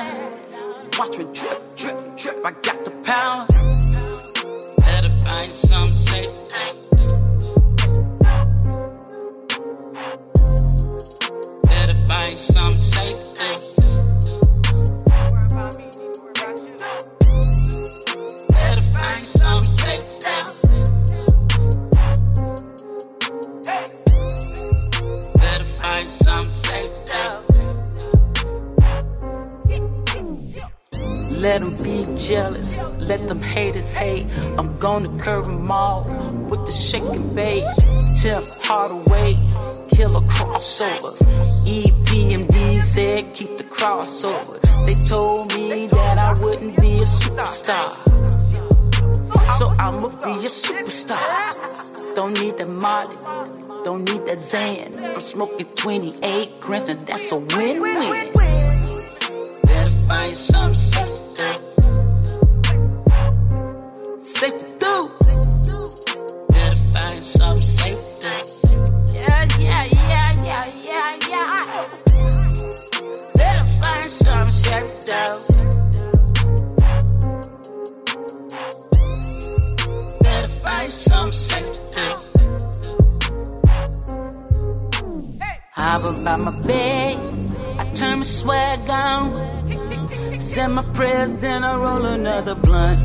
up. Watch me drip, drip, drip. I got the power. Better find some safe. Better find some safe. Some Let them be jealous, let them haters hate. I'm gonna curve them all with the shaking bait. Tim Hardaway, kill a crossover. EPMD said keep the crossover. They told me that I wouldn't be a superstar. So I'ma be a superstar. Don't need that Molly, don't need that Zan. I'm smoking 28 grams and that's a win-win. Better find some. Safe to do. Better find some safe to. Yeah, yeah, yeah, yeah, yeah, yeah. Better find some safe to. Better find some safe to do. Hop about my bed, I turn my swag on. Send my prayers, then I roll another blunt.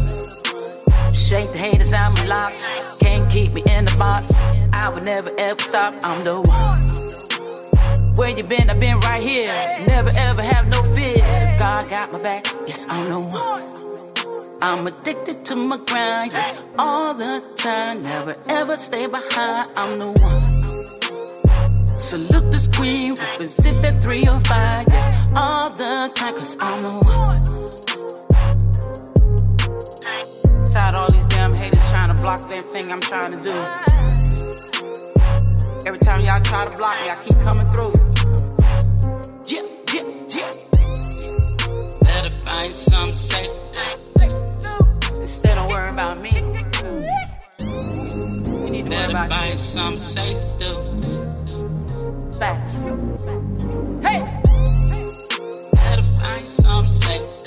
Shake the haters my locks. Can't keep me in the box. I would never ever stop. I'm the one. Where you been? I've been right here. Never ever have no fear. God got my back. Yes, I'm the one. I'm addicted to my grind. Yes, all the time. Never ever stay behind. I'm the one. Salute this queen, represent that 305, yes, all the time, cause I'm the one. Tired of all these damn haters trying to block that thing I'm trying to do. Every time y'all try to block me, I keep coming through. Yeah, yeah, yeah. Better find some safe. Instead of worrying about me, we need to worry about find some safe to Facts. Hey! Better find some safe to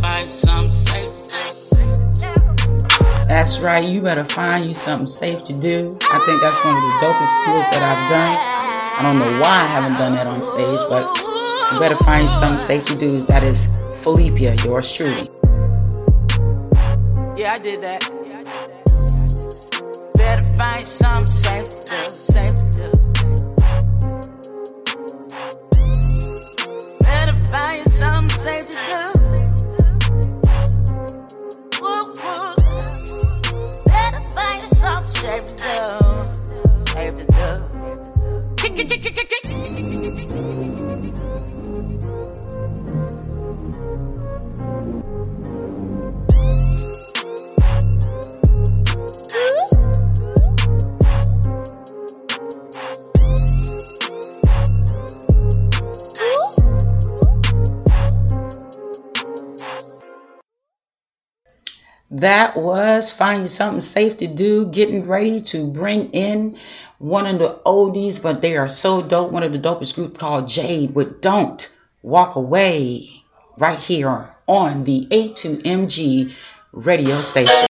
find some safe. That's right. You better find you something safe to do. I think that's one of the dopest skills that I've done. I don't know why I haven't done that on stage, but you better find something safe to do. That is Phillippia, yours truly. Yeah, I did that. Better find some safe to do. Better find some safe to do. Better find some safe do, safe do. Kick, kick, kick, kick, kick. That was finding Something Safe to Do, getting ready to bring in one of the oldies, but they are so dope. One of the dopest group called Jade with Don't Walk Away right here on the A2MG radio station.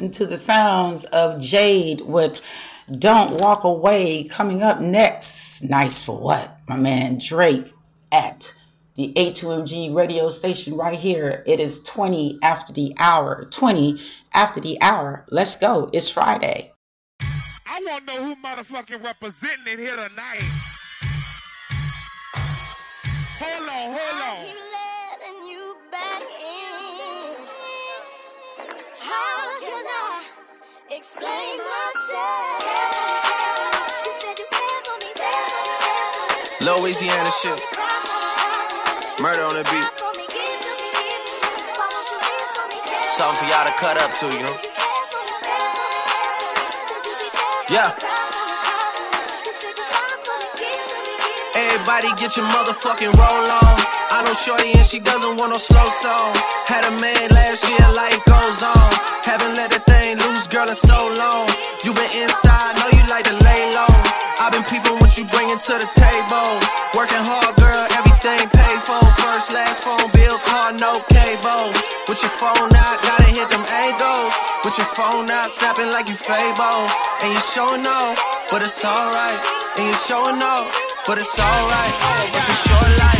Listen to the sounds of Jade with Don't Walk Away coming up next. Nice for what? My man Drake at the A2MG radio station right here. It is 20 after the hour. 20 after the hour. Let's go. It's Friday. I want to know who motherfucking representing it here tonight. Hold on, hold on. Explain myself? Louisiana shit. Murda on the beat. Something for y'all to cut up to, you know? Yeah. Everybody get your motherfucking roll on. I know Shorty and she doesn't want no slow song. Had a man last year, to the table. Working hard, girl, everything paid for. First, last phone bill, car, no cable. With your phone out, gotta hit them angles. With your phone out, snapping like you Fabo. And you showing off, but it's alright. And you showing off but it's alright. It's a short life,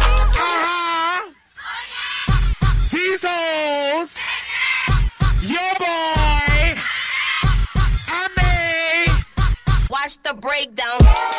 The breakdown.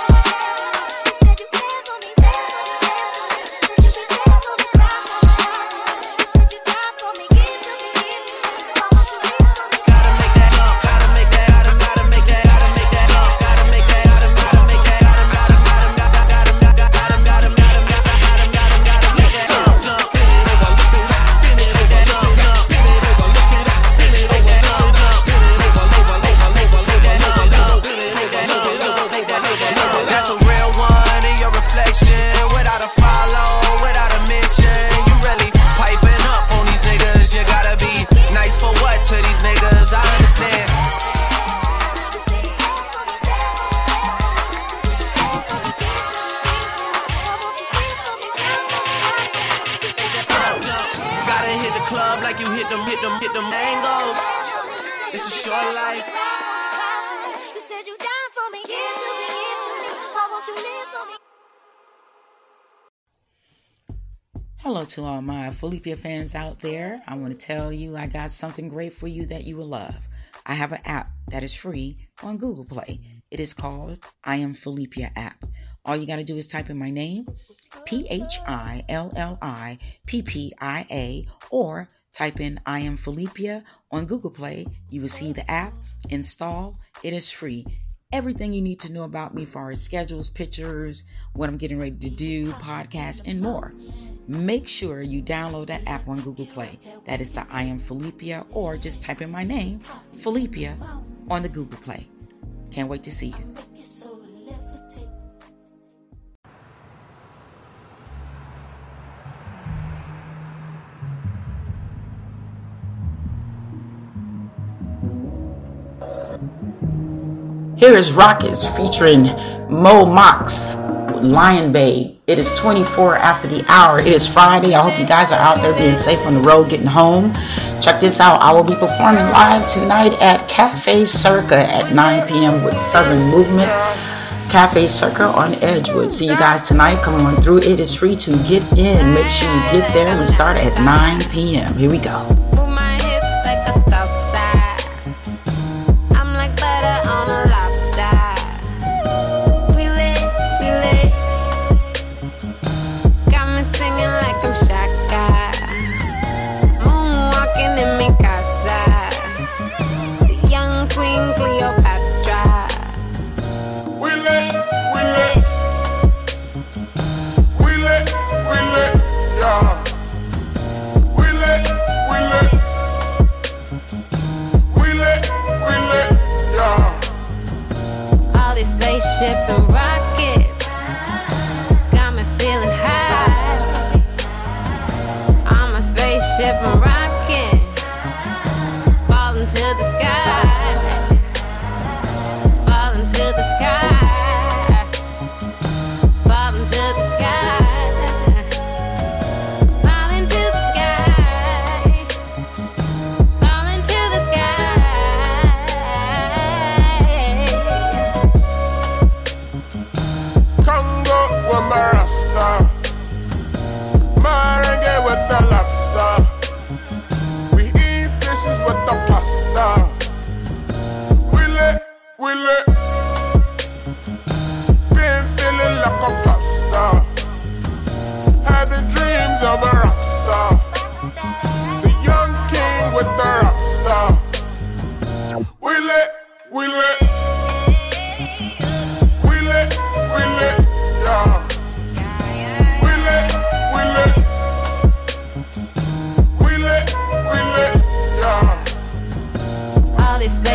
Phillippia fans out there. I want to tell you I got something great for you that you will love. I have an app that is free on Google Play. It is called I Am Phillippia app. All you got to do is type in my name, P H I L L I P P I A, or type in I Am Phillippia on Google Play. You will see the app, install. It is free everything you need to know about me far as schedules, pictures, what I'm getting ready to do, podcasts, and more. Make sure you download that app on Google Play. That is the I Am Phillippia, or just type in my name, Phillippia, on the Google Play. Can't wait to see you. Here is Rockets featuring Mo Mox, Lion Babe. It is 24 after the hour. It is Friday. I hope you guys are out there being safe on the road, getting home. Check this out. I will be performing live tonight at Cafe Circa at 9 p.m. with Southern Movement. Cafe Circa on Edgewood. See you guys tonight. Come on through. It is free to get in. Make sure you get there. We start at 9 p.m. Here we go.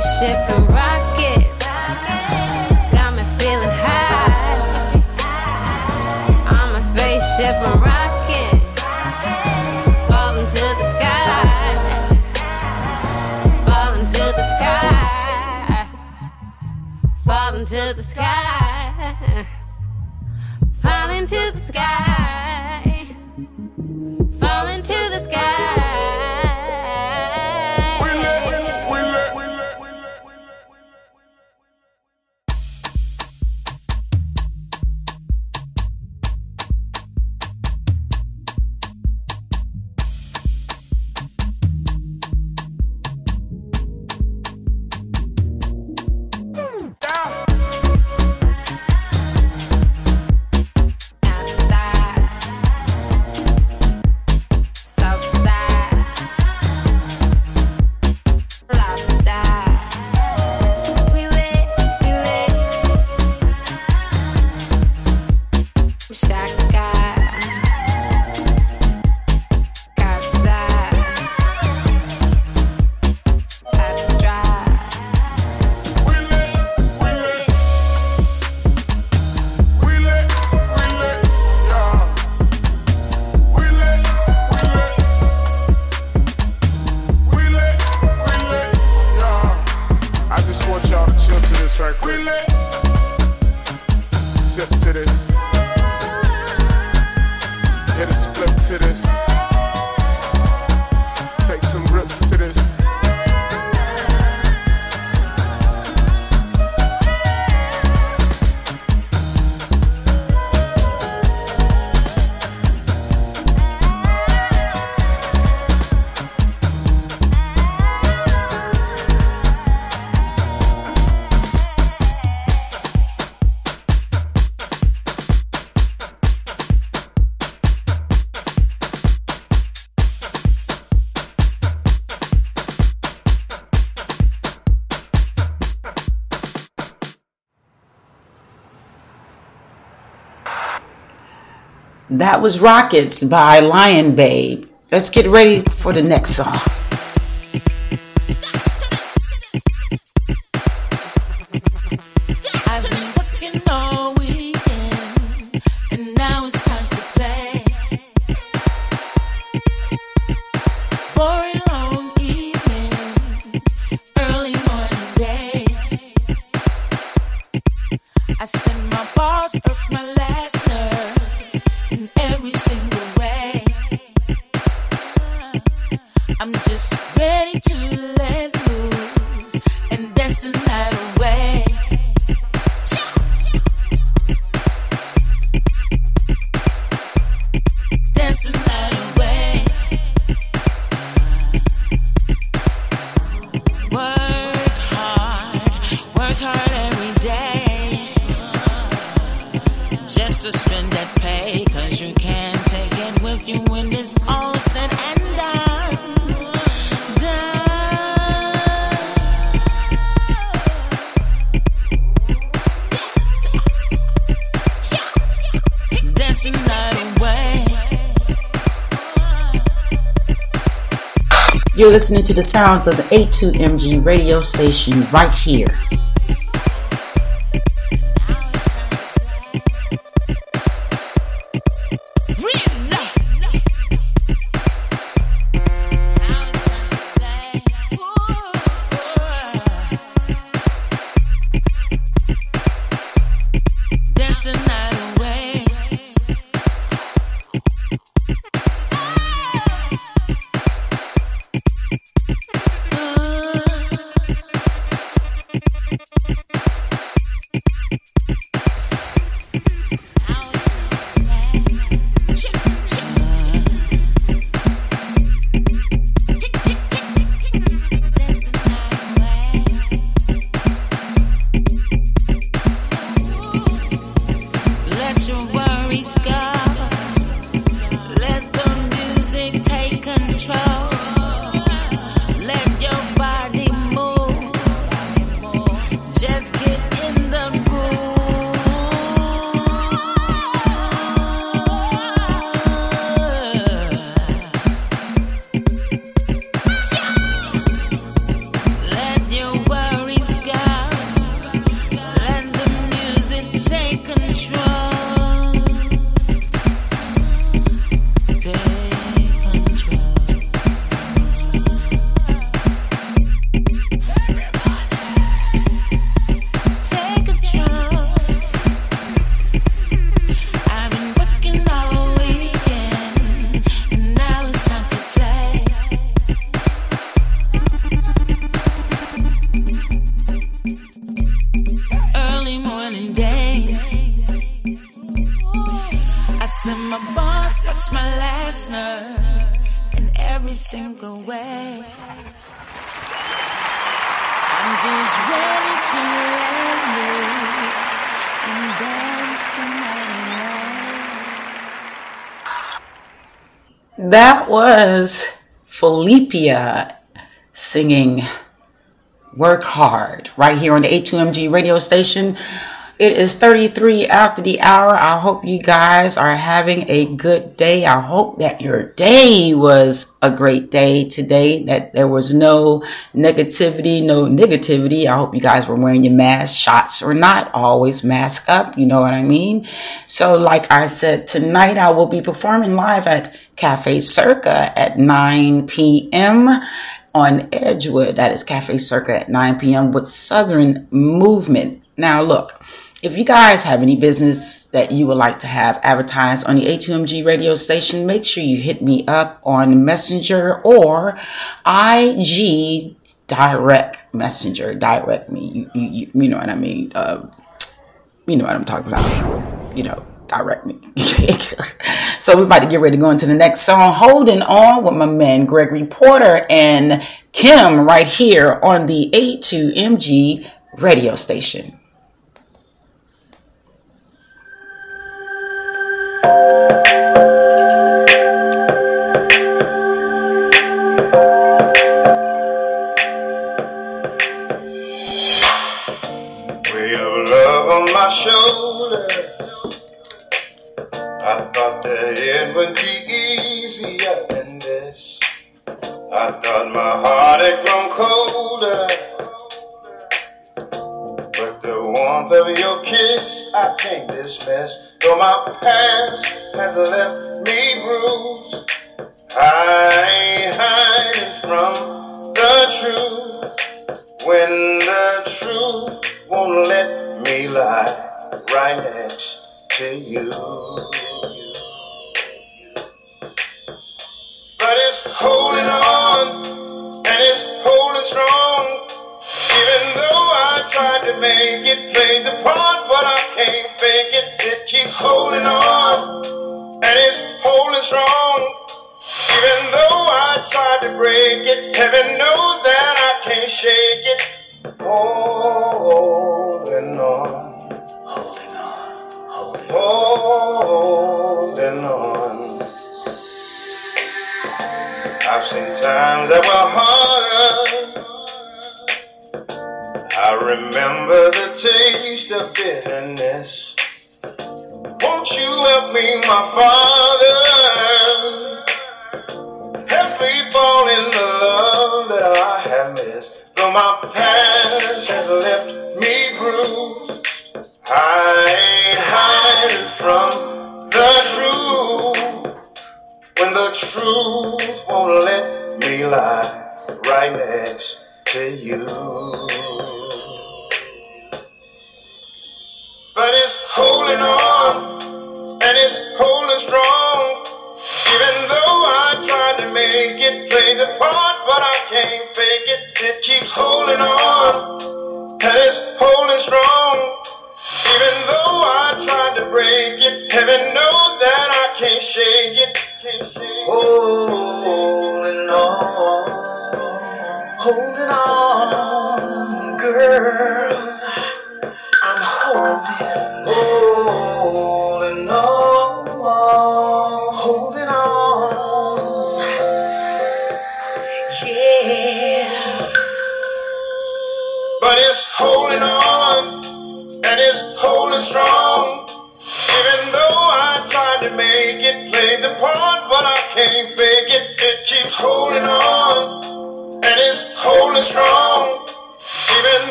spaceship and rockets. Got me feeling high. I'm a spaceship and rocket. Falling to the sky. Falling to the sky. Falling to the sky. Falling to the sky. Falling to the sky. That was Rockets by Lion Babe. Let's get ready for the next song. listening to the sounds of the A2MG radio station right here. Single way. I'm just ready to let loose and dance the night away. That was Phillippia singing Work Hard right here on the A2MG radio station. It is 33 after the hour. I hope you guys are having a good day. I hope that your day was a great day today, that there was no negativity, no negativity. I hope you guys were wearing your mask, shots or not, always mask up. You know what I mean? So, like I said, tonight I will be performing live at Cafe Circa at 9 p.m. on Edgewood. That is Cafe Circa at 9 p.m. with Southern Movement. Now, look, if you guys have any business that you would like to have advertised on the A2MG radio station, make sure you hit me up on Messenger or IG direct messenger. Direct me. You, you, you, know what I mean? Uh, you know what I'm talking about. You know, direct me. so we're about to get ready to go into the next song. Holding on with my man Gregory Porter and Kem right here on the A2MG radio station. But the warmth of your kiss I can't dismiss. Though my past has left me bruised. I ain't hiding from the truth. When the truth won't let me lie right next to you. But it's holding on and it's holding strong. Even though I tried to make it, played the part, but I can't fake it. It keeps holding on and it's holding strong. Even though I tried to break it, heaven knows that I can't shake it. Holding on, holding on, holding on. I've seen times that were harder. Remember the taste of bitterness. Won't you help me, my Father?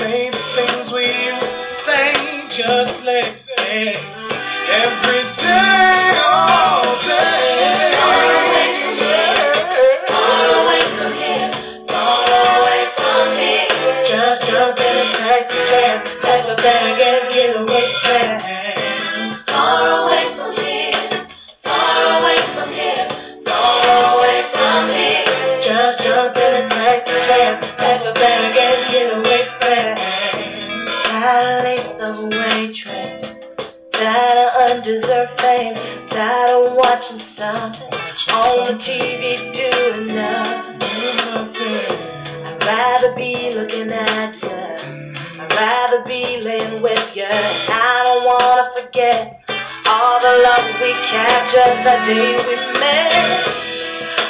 Say the things we used to say, just let it. the day we met.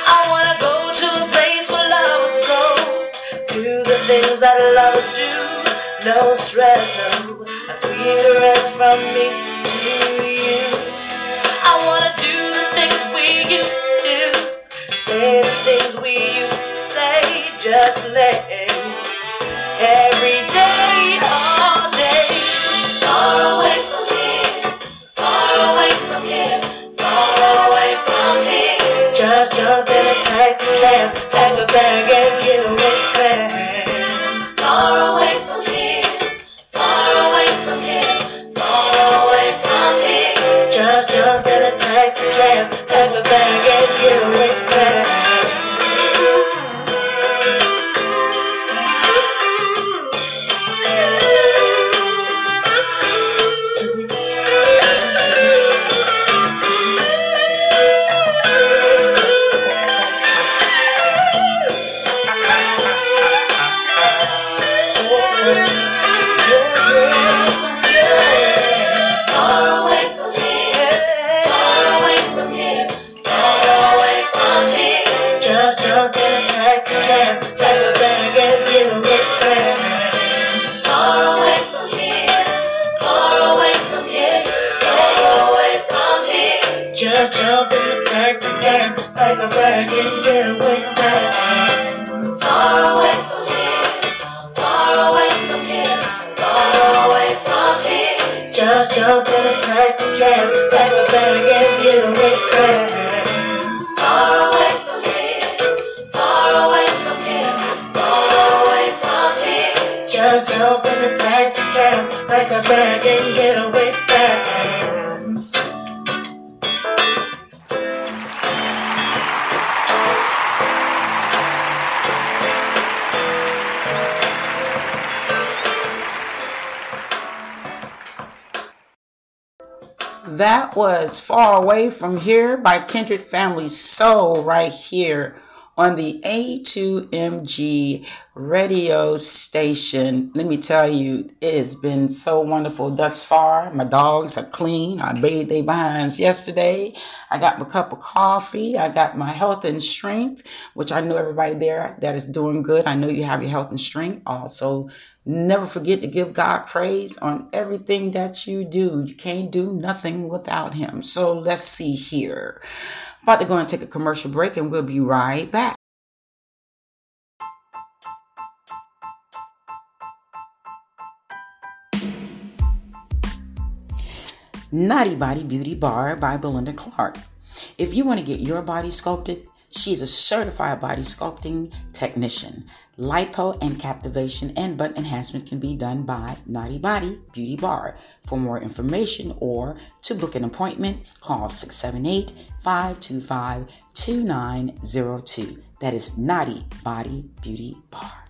I wanna go to a place where lovers go, do the things that lovers do. No stress, no, a sweet caress from me to you. I wanna do the things we used to do, say the things we used to say. Just let. appetite to laugh, pack a bag and get away fast. Sorrow. That was Far Away From Here by Kindred Family Soul right here on the A2MG radio station. Let me tell you, it has been so wonderful thus far. My dogs are clean. I bathed their behinds yesterday. I got my cup of coffee. I got my health and strength, which I know everybody there that is doing good. I know you have your health and strength. Also, never forget to give God praise on everything that you do. You can't do nothing without Him. So let's see here. About to go and take a commercial break, and we'll be right back. Naughty Body Beauty Bar by Belinda Clark. If you want to get your body sculpted, she's a certified body sculpting technician. Lipo and cavitation and butt enhancements can be done by Naughty Body Beauty Bar. For more information or to book an appointment, call 678 525 2902. That is Naughty Body Beauty Bar.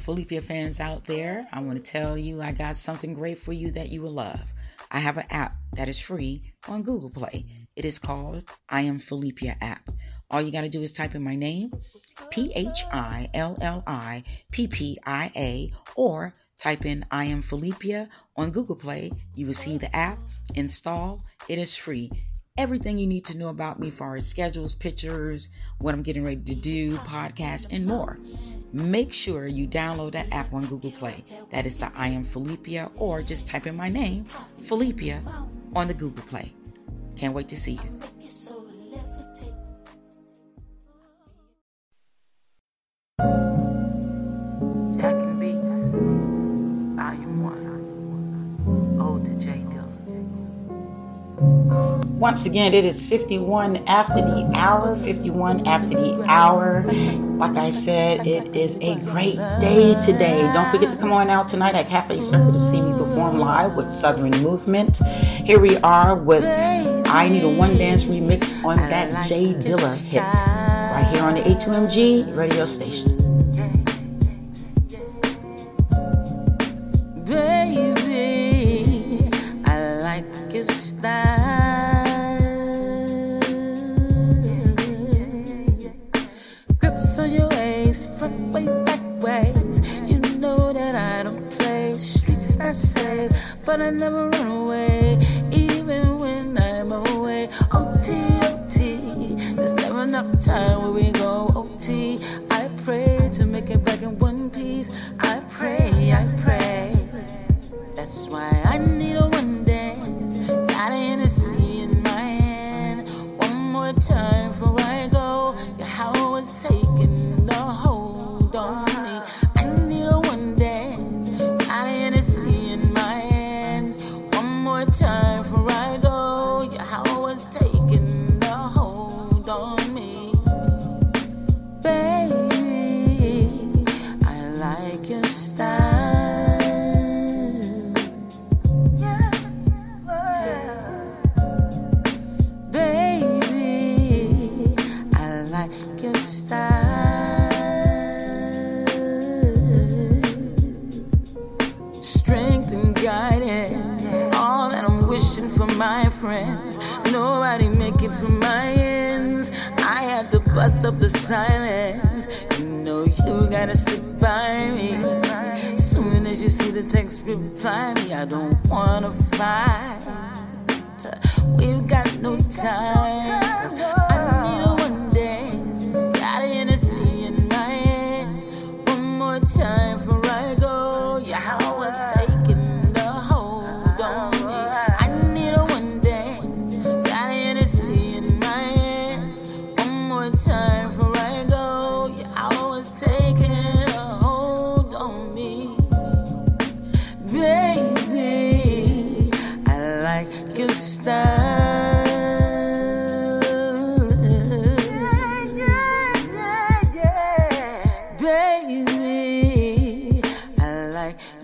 Phillippia fans out there. I want to tell you I got something great for you that you will love. I have an app that is free on Google Play. It is called I Am Phillippia app. All you got to do is type in my name, P H I L L I P P I A, or type in I Am Phillippia on Google Play. You will see the app, install. It is free. Everything you need to know about me, as far as schedules, pictures, what I'm getting ready to do, podcasts, and more. Make sure you download that app on Google Play. That is the I Am Phillippia, or just type in my name, Phillippia, on the Google Play. Can't wait to see you. Once again, it is 51 after the hour. 51 after the hour. Like I said, it is a great day today. Don't forget to come on out tonight at Cafe Circle to see me perform live with Southern Movement. Here we are with I Need a One Dance remix on that J Dilla hit. Right here on the A2MG radio station.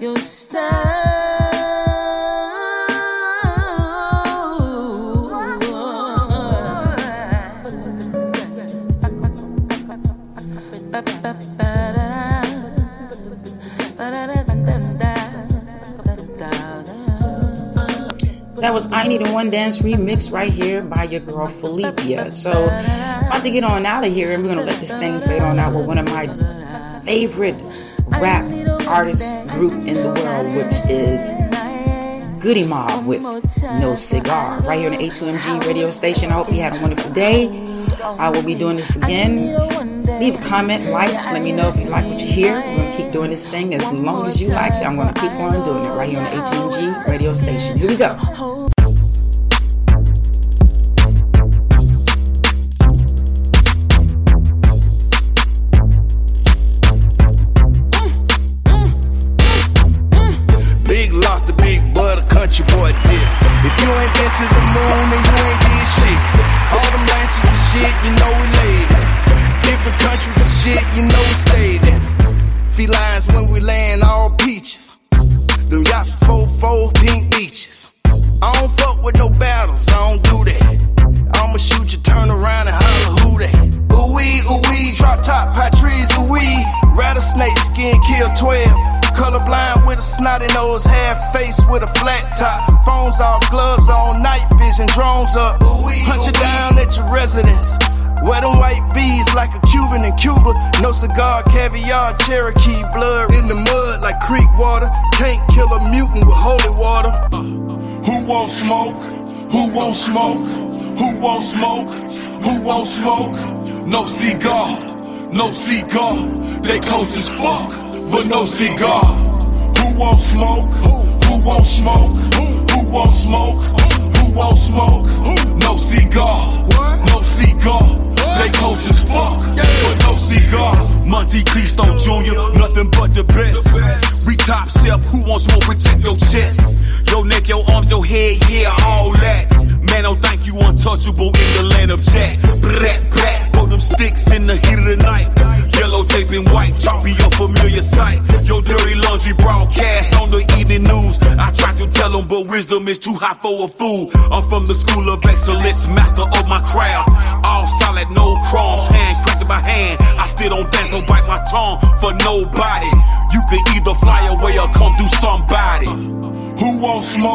Your style. That was I Need a One Dance remix right here by your girl Phillippia. So, I about to get on out of here and we're to let this thing fade on out with one of my favorite rap artist group in the world, which is Goodie Mob with No Cigar. Right here on the A2MG radio station. I hope you had a wonderful day. I will be doing this again. Leave a comment, likes, let me know if you like what you hear. We're going to keep doing this thing as long as you like it. I'm going to keep on doing it right here on the A2MG radio station. Here we go. 12. Colorblind with a snotty nose, half face with a flat top. Phones off, gloves on, night vision, drones up. Punch it down at your residence. Wet them white bees like a Cuban in Cuba. No cigar, caviar, Cherokee blood in the mud like creek water. Can't kill a mutant with holy water. Who won't smoke? Who won't smoke? Who won't smoke? Who won't smoke? No cigar, no cigar. They close as fuck, but no cigar. Who won't smoke? Who won't smoke? Who won't smoke? Who won't smoke? No cigar, no cigar. They close as fuck, but no cigar. Monte Cristo Jr., nothing but the best. We top shelf, who wants more? Protect your chest. Your neck, your arms, your head, yeah, all that. Man, don't think you untouchable in the land of Jack. Brat, brat, throw them sticks in the heat of the night. Yellow tape and white, choppy, your familiar sight. Your dirty laundry broadcast on the evening news. I try to tell them, but wisdom is too high for a fool. I'm from the school of excellence, master of my craft. All solid, no crumbs, hand crafted by hand. I still don't dance or bite my tongue for nobody. You can either fly away or come do somebody. Who won't smoke?